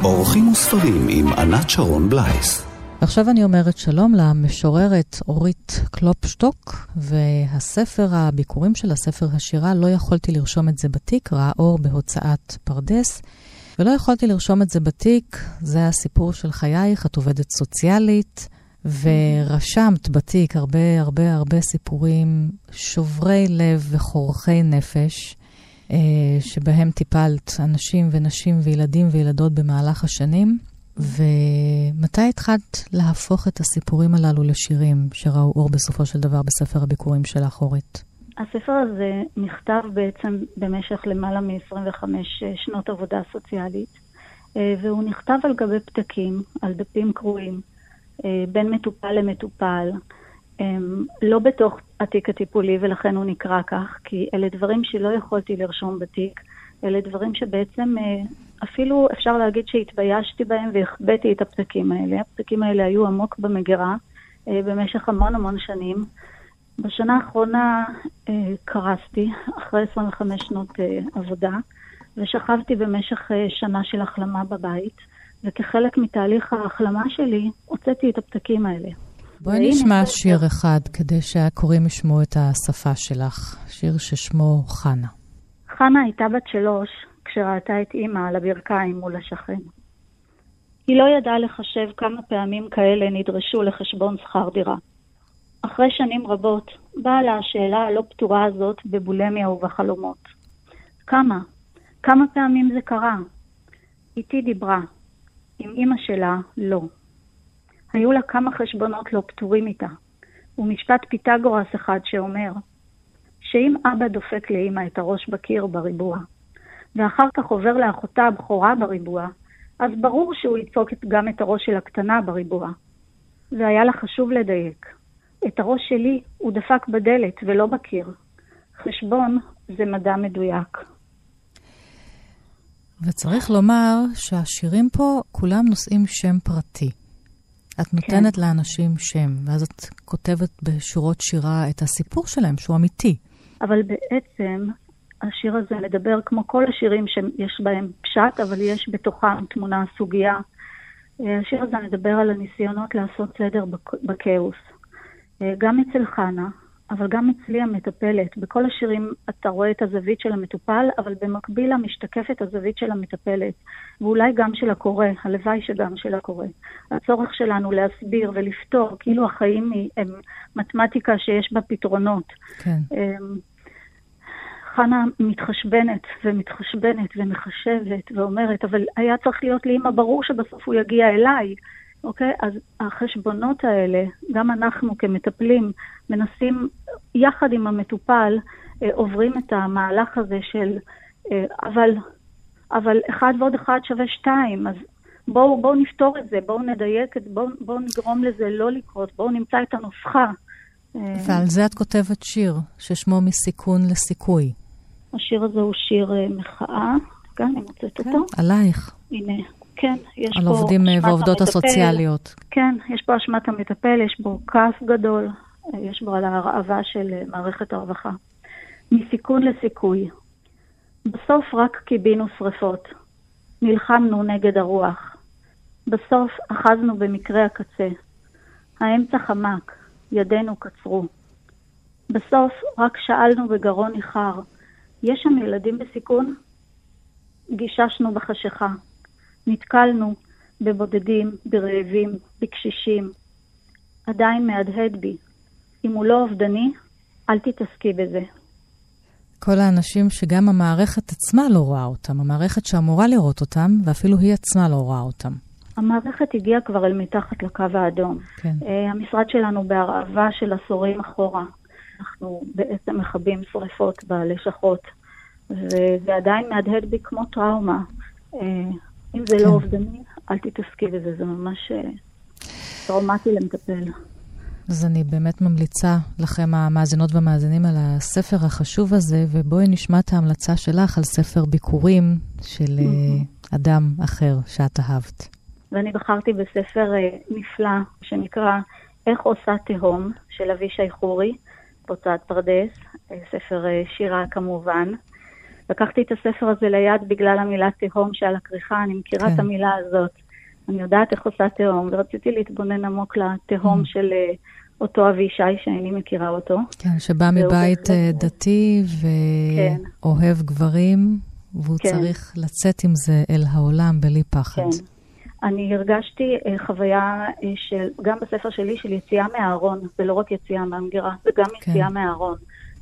אורחים וספרים עם ענת שרון בלייס. עכשיו אני אומרת שלום למשוררת אורית קלופשטוק, והספר, הביקורים של הספר השירה, לא יכולתי לרשום את זה בתיק, ראה אור בהוצאת פרדס, ולא יכולתי לרשום את זה בתיק, זה הסיפור של חייך, את עובדת סוציאלית, ורשמת בתיק הרבה הרבה הרבה סיפורים שוברי לב וחורכי נפש. אה, שבהם טיפלת אנשים ונשים וילדים וילדות במהלך השנים, ומתי התחלת להפוך את הסיפורים הללו לשירים שראו אור בסופו של דבר בספר הביקורים שלך, אורית? הספר הזה נכתב בעצם במשך למעלה מ-25 שנות עבודה סוציאלית, אה, והוא נכתב על גבי פתקים, על דפים קרועים, אה, בין מטופל למטופל, לא בתוך התיק הטיפולי, ולכן הוא נקרא כך, כי אלה דברים שלא יכולתי לרשום בתיק. אלה דברים שבעצם אה, אפילו אפשר להגיד שהתביישתי בהם והחבאתי את הפתקים האלה. הפתקים האלה היו עמוק במגירה אה, במשך המון המון שנים. בשנה האחרונה אה, קרסתי, אחרי 25 שנות עבודה, ושכבתי במשך שנה של החלמה בבית, וכחלק מתהליך ההחלמה שלי הוצאתי את הפתקים האלה. בואי נשמע שיר אחד כדי שהקוראים ישמעו את השפה שלך, שיר ששמו חנה. חנה הייתה בת שלוש כשראתה את אימא על הברכיים מול השכן. היא לא ידעה לחשב כמה פעמים כאלה נדרשו לחשבון שכר דירה. אחרי שנים רבות באה לה השאלה הלא פתורה הזאת בבולמיה ובחלומות. כמה? כמה פעמים זה קרה? איתי דיברה. עם אימא שלה, לא. היו לה כמה חשבונות לא פתורים איתה, ומשפט פיתגורס אחד שאומר, שאם אבא דופק לאמא את הראש בקיר בריבוע, ואחר כך עובר לאחותה הבכורה בריבוע, אז ברור שהוא ידפוק גם את הראש של הקטנה בריבוע. והיה לה חשוב לדייק. את הראש שלי הוא דפק בדלת ולא בקיר. חשבון זה מדע מדויק. וצריך לומר שהשירים פה כולם נושאים שם פרטי. את נותנת כן. לאנשים שם, ואז את כותבת בשורות שירה את הסיפור שלהם, שהוא אמיתי. אבל בעצם השיר הזה מדבר כמו כל השירים שיש בהם פשט, אבל יש בתוכם תמונה סוגיה. אה, השיר הזה מדבר על הניסיונות לעשות סדר בכאוס. אה, גם אצל חנה, אבל גם אצלי המטפלת. בכל השירים אתה רואה את הזווית של המטופל, אבל במקביל לה משתקפת הזווית של המטפלת, ואולי גם של הקורא, הלוואי שגם של הקורא. הצורך שלנו להסביר ולפתור, כאילו החיים הם מתמטיקה שיש בה פתרונות. כן. אמ, חנה מתחשבנת ומתחשבנת ומחשבת ואומרת, אבל היה צריך להיות לאמא ברור שבסוף הוא יגיע אליי. אוקיי? אז החשבונות האלה, גם אנחנו כמטפלים מנסים יחד עם המטופל, אה, עוברים את המהלך הזה של, אה, אבל, אבל אחד ועוד אחד שווה שתיים, אז בואו בוא נפתור את זה, בואו נדייק, בואו בוא נגרום לזה לא לקרות, בואו נמצא את הנוסחה. אה, ועל זה את כותבת שיר, ששמו מסיכון לסיכוי. השיר הזה הוא שיר אה, מחאה, כן, אני מוצאת כן, אותו. עלייך. הנה, כן, יש על פה... על עובדים אה, ועובדות המטפל, הסוציאליות. כן, יש פה אשמת המטפל, יש בו כעס גדול, יש בו על ההרעבה של אה, מערכת הרווחה. מסיכון לסיכוי. בסוף רק קיבינו שרפות. נלחמנו נגד הרוח. בסוף אחזנו במקרה הקצה. האמצע חמק, ידינו קצרו. בסוף רק שאלנו בגרון ניחר, יש שם ילדים בסיכון? גיששנו בחשיכה. נתקלנו בבודדים, ברעבים, בקשישים. עדיין מהדהד בי. אם הוא לא אובדני, אל תתעסקי בזה. כל האנשים שגם המערכת עצמה לא רואה אותם, המערכת שאמורה לראות אותם, ואפילו היא עצמה לא רואה אותם. המערכת הגיעה כבר אל מתחת לקו האדום. כן. Uh, המשרד שלנו בהרעבה של עשורים אחורה. אנחנו בעצם מכבים שריפות בלשכות, וזה עדיין מהדהד בי כמו טראומה. Uh, אם זה לא כן. לא אובדני, אל תתעסקי בזה, זה ממש אה, טראומטי למטפל. אז אני באמת ממליצה לכם, המאזינות והמאזינים, על הספר החשוב הזה, ובואי נשמע את ההמלצה שלך על ספר ביקורים של mm-hmm. אדם אחר שאת אהבת. ואני בחרתי בספר uh, נפלא שנקרא איך עושה תהום, של אבישי חורי, הוצאת פרדס, ספר שירה כמובן. לקחתי את הספר הזה ליד בגלל המילה תהום שעל הכריכה, אני מכירה כן. את המילה הזאת. אני יודעת איך עושה תהום, ורציתי להתבונן עמוק לתהום mm. של uh, אותו אבישי שאיני מכירה אותו. כן, שבא מבית uh, דתי ואוהב כן. גברים, והוא כן. צריך לצאת עם זה אל העולם בלי פחד. כן. אני הרגשתי uh, חוויה של, גם בספר שלי, של יציאה מהארון. זה לא רק יציאה מהמגירה, זה גם כן. יציאה מהארון.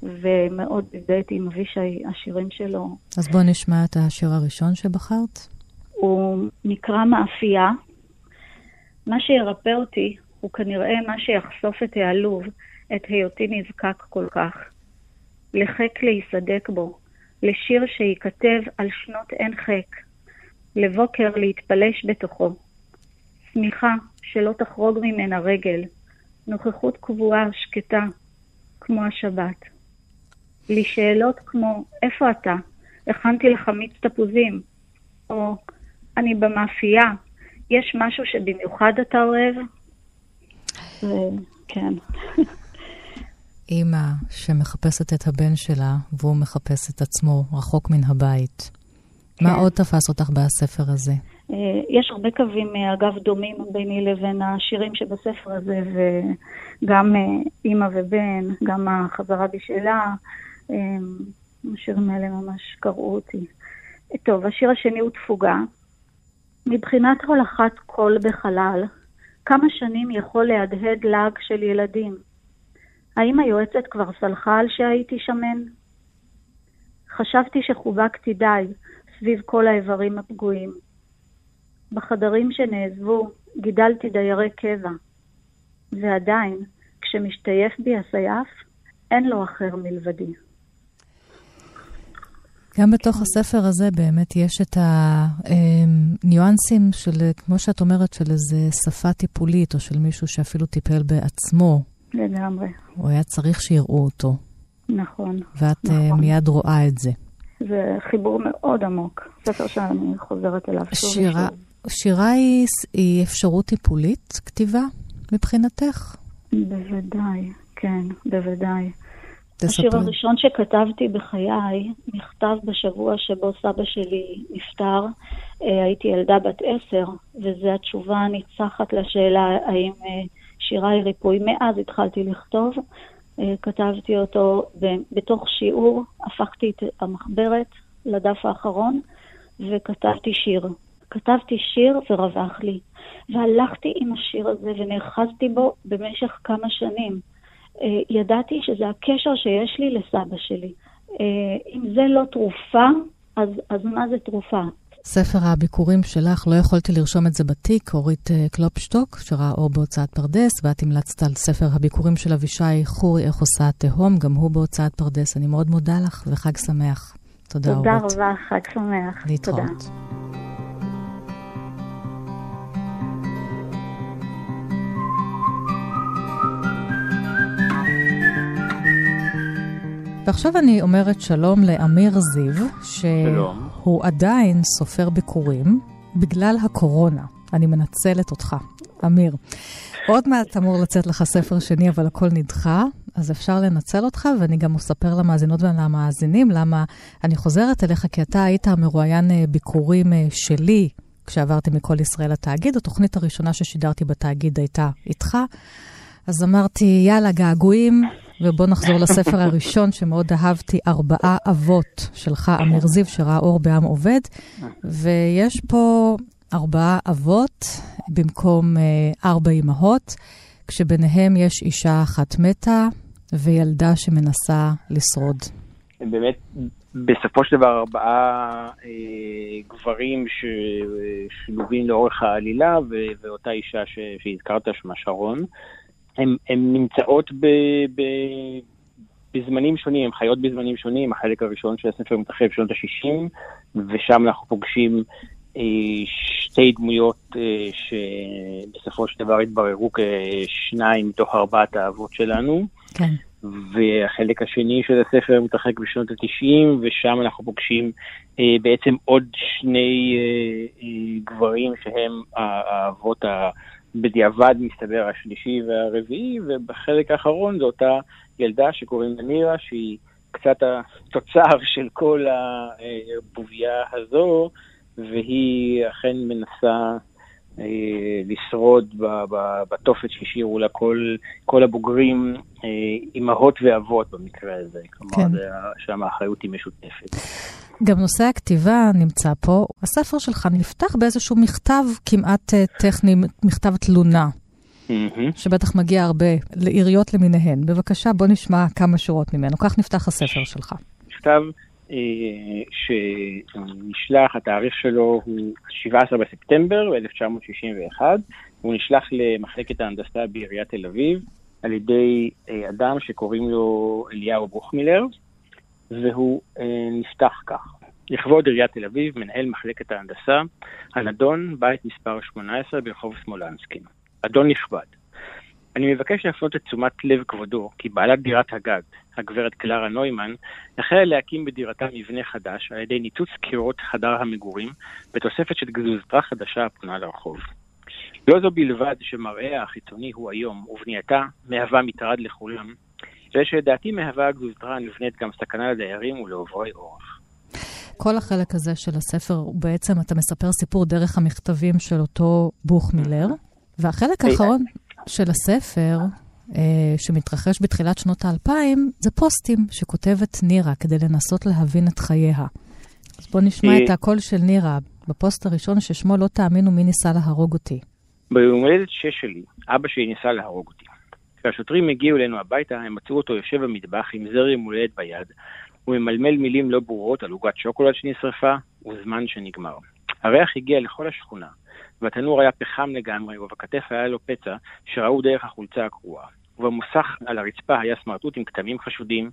ומאוד הזדהיתי עם אבישי, השירים שלו. אז בואו נשמע את השיר הראשון שבחרת. הוא נקרא מאפייה. מה שירפא אותי הוא כנראה מה שיחשוף את העלוב, את היותי נזקק כל כך. לחק להיסדק בו, לשיר שייכתב על שנות אין חק, לבוקר להתפלש בתוכו. צמיחה שלא תחרוג ממנה רגל, נוכחות קבועה, שקטה, כמו השבת. לשאלות כמו, איפה אתה? הכנתי לך מיץ תפוזים. או, אני במאפייה, יש משהו שבמיוחד אתה אוהב? כן. אימא שמחפשת את הבן שלה, והוא מחפש את עצמו רחוק מן הבית. כן. מה עוד תפס אותך בספר הזה? אה, יש הרבה קווים, אה, אגב, דומים ביני לבין השירים שבספר הזה, וגם אה, אימא ובן, גם החזרה בשאלה, השירים האלה ממש קראו אותי. טוב, השיר השני הוא תפוגה. מבחינת הולכת קול בחלל, כמה שנים יכול להדהד לעג של ילדים? האם היועצת כבר סלחה על שהייתי שמן? חשבתי שחובקתי די סביב כל האיברים הפגועים. בחדרים שנעזבו גידלתי דיירי קבע, ועדיין, כשמשתייף בי הסייף, אין לו אחר מלבדי. גם בתוך הספר הזה באמת יש את הניואנסים של, כמו שאת אומרת, של איזה שפה טיפולית, או של מישהו שאפילו טיפל בעצמו. לגמרי. הוא היה צריך שיראו אותו. נכון. ואת אה, נכון. מיד רואה את זה. זה חיבור מאוד עמוק, ספר שאני חוזרת אליו שוב שירה, שירה היא, היא אפשרות טיפולית, כתיבה, מבחינתך? בוודאי, כן, בוודאי. תספר. השיר הראשון שכתבתי בחיי נכתב בשבוע שבו סבא שלי נפטר. אה, הייתי ילדה בת עשר, וזו התשובה הניצחת לשאלה האם אה, שירה היא ריפוי. מאז התחלתי לכתוב. אה, כתבתי אותו בתוך שיעור, הפכתי את המחברת לדף האחרון וכתבתי שיר. כתבתי שיר ורווח לי. והלכתי עם השיר הזה ונאחזתי בו במשך כמה שנים. אה, ידעתי שזה הקשר שיש לי לסבא שלי. אה, אם זה לא תרופה, אז, אז מה זה תרופה? ספר הביכורים שלך, לא יכולתי לרשום את זה בתיק, אורית אה, קלופשטוק, שראה אור בהוצאת פרדס, ואת המלצת על ספר הביכורים של אבישי חורי, איך עושה התהום, גם הוא בהוצאת פרדס. אני מאוד מודה לך, וחג שמח. תודה, תודה אורית. תודה רבה, חג שמח. להתראות. תודה. ועכשיו אני אומרת שלום לאמיר זיו, שהוא. עדיין סופר ביקורים בגלל הקורונה. אני מנצלת אותך, אמיר. עוד מעט אמור לצאת לך ספר שני, אבל הכל נדחה, אז אפשר לנצל אותך, ואני גם אספר למאזינות ולמאזינים למה אני חוזרת אליך, כי אתה היית המרואיין אה, ביקורים אה, שלי כשעברתי מכל ישראל לתאגיד. התוכנית הראשונה ששידרתי בתאגיד הייתה איתך. אז אמרתי, יאללה, געגועים, ובוא נחזור לספר הראשון שמאוד אהבתי, ארבעה אבות, שלך, אמיר זיו, שראה אור בעם עובד. ויש פה ארבעה אבות במקום אה, ארבע אמהות, כשביניהם יש אישה אחת מתה וילדה שמנסה לשרוד. באמת, בסופו של דבר ארבעה אה, גברים ששלובים לאורך העלילה, ואותה אישה שהזכרת שמה שרון. הן נמצאות ב, ב, בזמנים שונים, הן חיות בזמנים שונים. החלק הראשון של הספר מתרחב בשנות ה-60, ושם אנחנו פוגשים אה, שתי דמויות אה, שבסופו של דבר התבררו כשניים מתוך ארבעת האבות שלנו. כן. והחלק השני של הספר מתרחק בשנות ה-90, ושם אנחנו פוגשים אה, בעצם עוד שני אה, אה, גברים שהם האבות ה... בדיעבד מסתבר השלישי והרביעי, ובחלק האחרון זו אותה ילדה שקוראים לה נירה, שהיא קצת התוצר של כל הבובייה הזו, והיא אכן מנסה אה, לשרוד בתופת שהשאירו לה כל, כל הבוגרים, אה, אימהות ואבות במקרה הזה. כלומר, כן. שם האחריות היא משותפת. גם נושא הכתיבה נמצא פה. הספר שלך נפתח באיזשהו מכתב כמעט אה, טכני, מכתב תלונה. Mm-hmm. שבטח מגיע הרבה לעיריות למיניהן. בבקשה, בוא נשמע כמה שורות ממנו. כך נפתח הספר שלך. מכתב אה, שנשלח, התאריך שלו הוא 17 בספטמבר ב-1961. הוא נשלח למחלקת ההנדסה בעיריית תל אביב על ידי אה, אדם שקוראים לו אליהו ברוכמילר. והוא אה, נפתח כך. לכבוד עיריית תל אביב, מנהל מחלקת ההנדסה, הנדון, בית מספר 18 ברחוב סמולנסקין. אדון נכבד, אני מבקש להפנות את תשומת לב כבודו, כי בעלת דירת הגג, הגברת קלרה נוימן, החלה להקים בדירתה מבנה חדש על ידי ניתוץ קירות חדר המגורים, בתוספת של גזוזתרה חדשה הפונה לרחוב. לא זו בלבד שמראה החיצוני הוא היום, ובנייתה מהווה מטרד לכולם, זה שלדעתי מהווה הגזוזתרה הנבנית גם סכנה לדיירים ולעוברי אורח. כל החלק הזה של הספר, הוא בעצם, אתה מספר סיפור דרך המכתבים של אותו בוך מילר, והחלק האחרון של הספר, אה, שמתרחש בתחילת שנות האלפיים, זה פוסטים שכותבת נירה כדי לנסות להבין את חייה. אז בואו נשמע את הקול של נירה בפוסט הראשון ששמו לא תאמינו מי ניסה להרוג אותי. ביום הולדת שש שלי, אבא שלי ניסה להרוג אותי. כשהשוטרים הגיעו אלינו הביתה, הם מצאו אותו יושב במטבח עם זר יום הולדת ביד, וממלמל מילים לא ברורות על עוגת שוקולד שנשרפה, וזמן שנגמר. הריח הגיע לכל השכונה, והתנור היה פחם לגמרי, ובכתף היה לו פצע שראו דרך החולצה הקרועה. ובמוסך על הרצפה היה סמרטוט עם כתמים חשודים,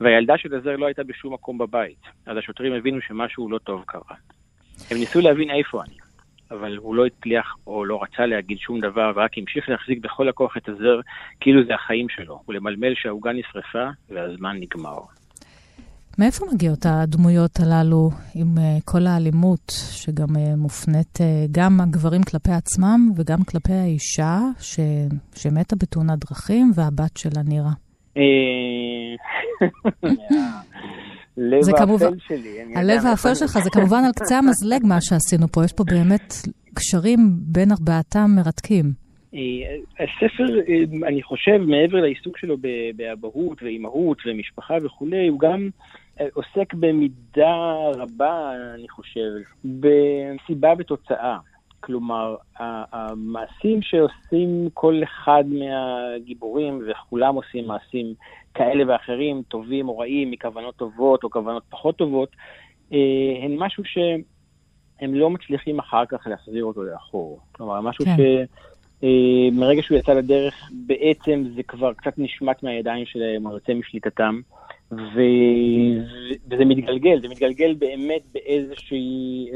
והילדה של הזר לא הייתה בשום מקום בבית, אז השוטרים הבינו שמשהו לא טוב קרה. הם ניסו להבין איפה אני, אבל הוא לא הצליח או לא רצה להגיד שום דבר, ורק המשיך להחזיק בכל הכוח את הזר כאילו זה החיים שלו, ולמלמל שהעוגה נשרפה והזמן נגמר. מאיפה מגיעות הדמויות הללו עם uh, כל האלימות שגם uh, מופנית uh, גם הגברים כלפי עצמם וגם כלפי האישה ש... שמתה בתאונת דרכים והבת שלה נירה? הלב האפל שלי. הלב האפל שלך זה כמובן על קצה המזלג מה שעשינו פה, יש פה באמת קשרים בין ארבעתם מרתקים. הספר, אני חושב, מעבר לעיסוק שלו באבהות ואימהות ומשפחה וכולי, הוא גם עוסק במידה רבה, אני חושב, בסיבה ותוצאה. כלומר, המעשים שעושים כל אחד מהגיבורים, וכולם עושים מעשים כאלה ואחרים, טובים או רעים, מכוונות טובות או כוונות פחות טובות, אה, הן משהו שהם לא מצליחים אחר כך להחזיר אותו לאחור. כלומר, משהו כן. שמרגע שהוא יצא לדרך, בעצם זה כבר קצת נשמט מהידיים שלהם, או יוצא משליטתם. ו... וזה מתגלגל, זה מתגלגל באמת באיזשהו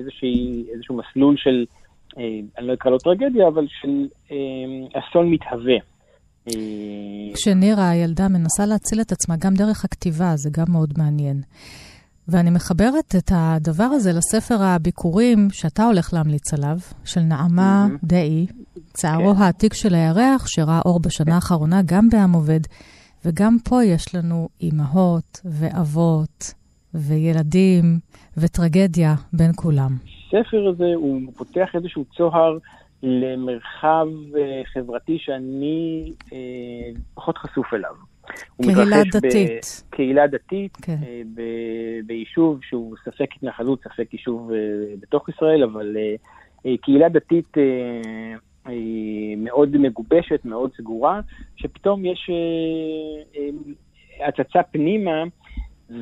מסלול של, אה, אני לא אקרא לו טרגדיה, אבל של אה, אסון מתהווה. כשנירה, הילדה, מנסה להציל את עצמה גם דרך הכתיבה, זה גם מאוד מעניין. ואני מחברת את הדבר הזה לספר הביקורים שאתה הולך להמליץ עליו, של נעמה mm-hmm. דאי, צערו כן. העתיק של הירח, שראה אור בשנה האחרונה גם בעם עובד. וגם פה יש לנו אימהות ואבות וילדים וטרגדיה בין כולם. הספר הזה הוא פותח איזשהו צוהר למרחב אה, חברתי שאני אה, פחות חשוף אליו. קהילה דתית. קהילה דתית, כן. אה, ביישוב שהוא ספק התנחלות, ספק יישוב בתוך ישראל, אבל קהילה דתית מאוד מגובשת, מאוד סגורה, שפתאום יש הצצה פנימה,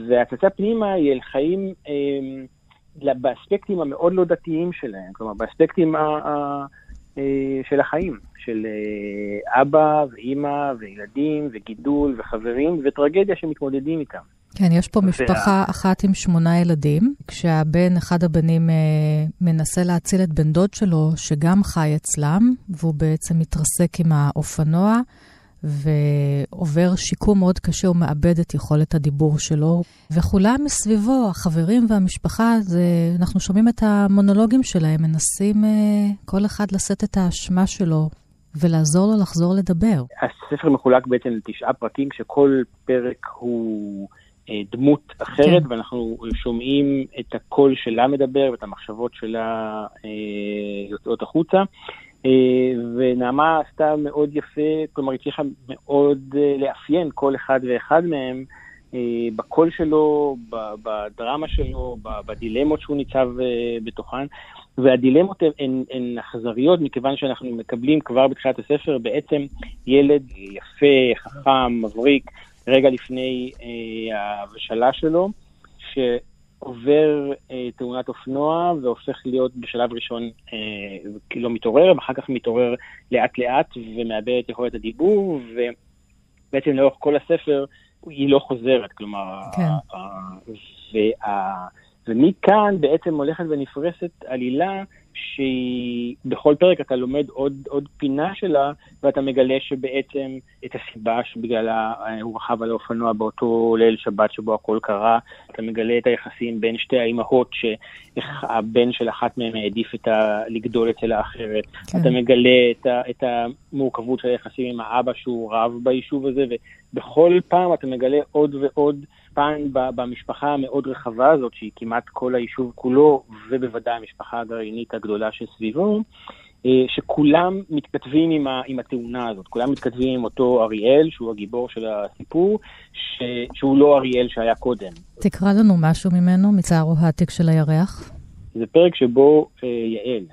והצצה פנימה היא אל חיים באספקטים המאוד לא דתיים שלהם, כלומר באספקטים של החיים, של אבא ואימא וילדים וגידול וחברים וטרגדיה שמתמודדים איתם. כן, יש פה משפחה אחת עם שמונה ילדים, כשהבן, אחד הבנים אה, מנסה להציל את בן דוד שלו, שגם חי אצלם, והוא בעצם מתרסק עם האופנוע, ועובר שיקום מאוד קשה, הוא מאבד את יכולת הדיבור שלו. וכולם מסביבו, החברים והמשפחה, זה, אנחנו שומעים את המונולוגים שלהם, מנסים אה, כל אחד לשאת את האשמה שלו ולעזור לו לחזור לדבר. הספר מחולק בעצם לתשעה פרקים, שכל פרק הוא... אה, דמות אחרת, כן. ואנחנו שומעים את הקול שלה מדבר ואת המחשבות שלה אה, יוצאות החוצה. אה, ונעמה עשתה מאוד יפה, כלומר הצליחה מאוד לאפיין כל אחד ואחד מהם בקול שלו, בדרמה שלו, בדילמות שהוא ניצב בתוכן. והדילמות הן, הן אכזריות מכיוון שאנחנו מקבלים כבר בתחילת הספר בעצם ילד יפה, חכם, מבריק, רגע לפני אה, ההבשלה שלו, שעובר אה, תאונת אופנוע והופך להיות בשלב ראשון אה, לא מתעורר, ואחר כך מתעורר לאט לאט ומאבד את יכולת הדיבור, ובעצם לאורך כל הספר היא לא חוזרת, כלומר, כן. וה, ומכאן בעצם הולכת ונפרסת עלילה שבכל פרק אתה לומד עוד, עוד פינה שלה, ואתה מגלה שבעצם את הסיבה שבגללה הוא רכב על האופנוע באותו ליל שבת שבו הכל קרה, אתה מגלה את היחסים בין שתי האימהות, שהבן של אחת מהן העדיף את ה... לגדול אצל האחרת, כן. אתה מגלה את, ה... את המורכבות של היחסים עם האבא שהוא רב ביישוב הזה, ובכל פעם אתה מגלה עוד ועוד פן במשפחה המאוד רחבה הזאת, שהיא כמעט כל היישוב כולו, ובוודאי המשפחה הגרעינית הגדולה שסביבו, אה, שכולם מתכתבים עם, ה, עם התאונה הזאת, כולם מתכתבים עם אותו אריאל, שהוא הגיבור של הסיפור, ש, שהוא לא אריאל שהיה קודם. תקרא לנו משהו ממנו, מצערו העתיק של הירח. זה פרק שבו אה, יעל,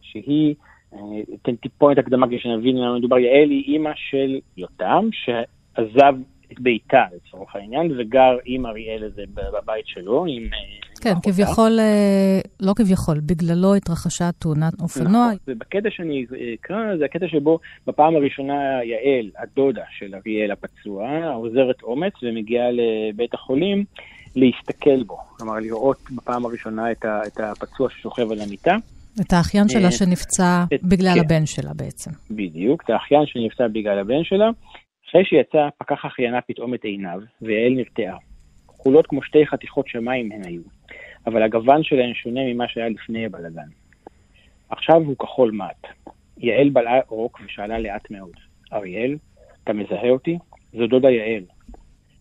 שהיא, אה, אתן טיפונת הקדמה כדי שנבין למה מדובר, יעל היא אימא של יותם, שעזב את ביתה לצורך העניין, וגר עם אריאל הזה בבית שלו, עם... אה, כן, כביכול, אה, לא כביכול, בגללו התרחשה תאונת אופנוע. נכון, ובקטע שאני אקרא, זה הקטע שבו בפעם הראשונה יעל, הדודה של אריאל הפצוע, עוזרת אומץ ומגיעה לבית החולים להסתכל בו. כלומר, לראות בפעם הראשונה את הפצוע ששוכב על המיטה. את האחיין שלה אה, שנפצע בגלל כן. הבן שלה בעצם. בדיוק, את האחיין שנפצע בגלל הבן שלה. אחרי שיצא, פקח אחיינה פתאום את עיניו, ויעל נרתעה. כחולות כמו שתי חתיכות שמיים הן היו, אבל הגוון שלהן שונה ממה שהיה לפני הבלגן. עכשיו הוא כחול מט. יעל בלעה רוק ושאלה לאט מאוד, אריאל, אתה מזהה אותי? זו דודה יעל.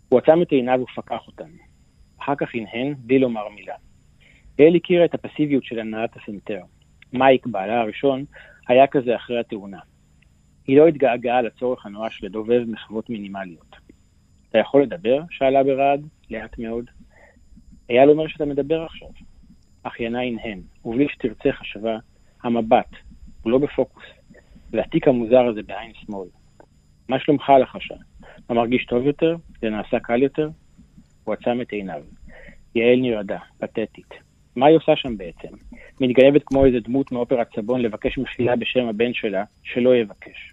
הוא עצם את עיניו ופקח אותן. אחר כך הנהן, בלי לומר מילה. יעל הכירה את הפסיביות של הנהלת הסנטר. מייק, בעלה הראשון, היה כזה אחרי התאונה. היא לא התגעגעה לצורך הנואש לדובב מחוות מינימליות. אתה יכול לדבר? שאלה ברעד, לאט מאוד. אייל אומר שאתה מדבר עכשיו. אחיינה הנהן, ובלי שתרצה חשבה, המבט, הוא לא בפוקוס, והתיק המוזר הזה בעין שמאל. מה שלומך לחשה? אתה מרגיש טוב יותר? זה נעשה קל יותר? הוא עצם את עיניו. יעל נרעדה, פתטית. מה היא עושה שם בעצם? מתגנבת כמו איזה דמות מאופרת סבון לבקש מחילה בשם הבן שלה, שלא יבקש.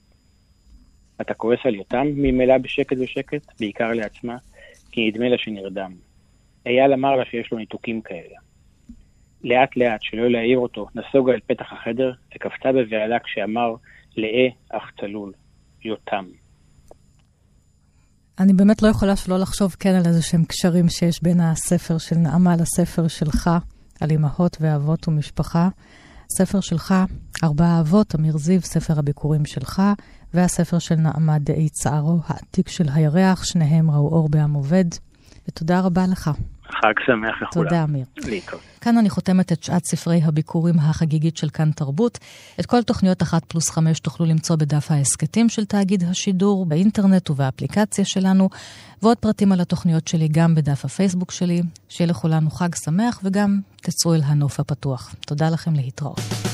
אתה כועס על יותם ממילא בשקט ושקט, בעיקר לעצמה, כי נדמה לה שנרדם. אייל אמר לה שיש לו ניתוקים כאלה. לאט לאט, שלא להעיר אותו, נסוגה אל פתח החדר וקפצה בבהלה כשאמר, לאה אך צלול, יותם. אני באמת לא יכולה שלא לחשוב כן על איזה שהם קשרים שיש בין הספר של נעמה לספר שלך, על אמהות ואבות ומשפחה. ספר שלך, ארבעה אבות, אמיר זיו, ספר הביקורים שלך, והספר של נעמה דאי צערו, העתיק של הירח, שניהם ראו אור בעם עובד. ותודה רבה לך. חג שמח לכולם. תודה, אמיר. כאן אני חותמת את שעת ספרי הביקורים החגיגית של כאן תרבות. את כל תוכניות אחת פלוס חמש תוכלו למצוא בדף ההסכתים של תאגיד השידור, באינטרנט ובאפליקציה שלנו, ועוד פרטים על התוכניות שלי גם בדף הפייסבוק שלי. שיהיה לכולנו חג שמח וגם תצאו אל הנוף הפתוח. תודה לכם להתראות.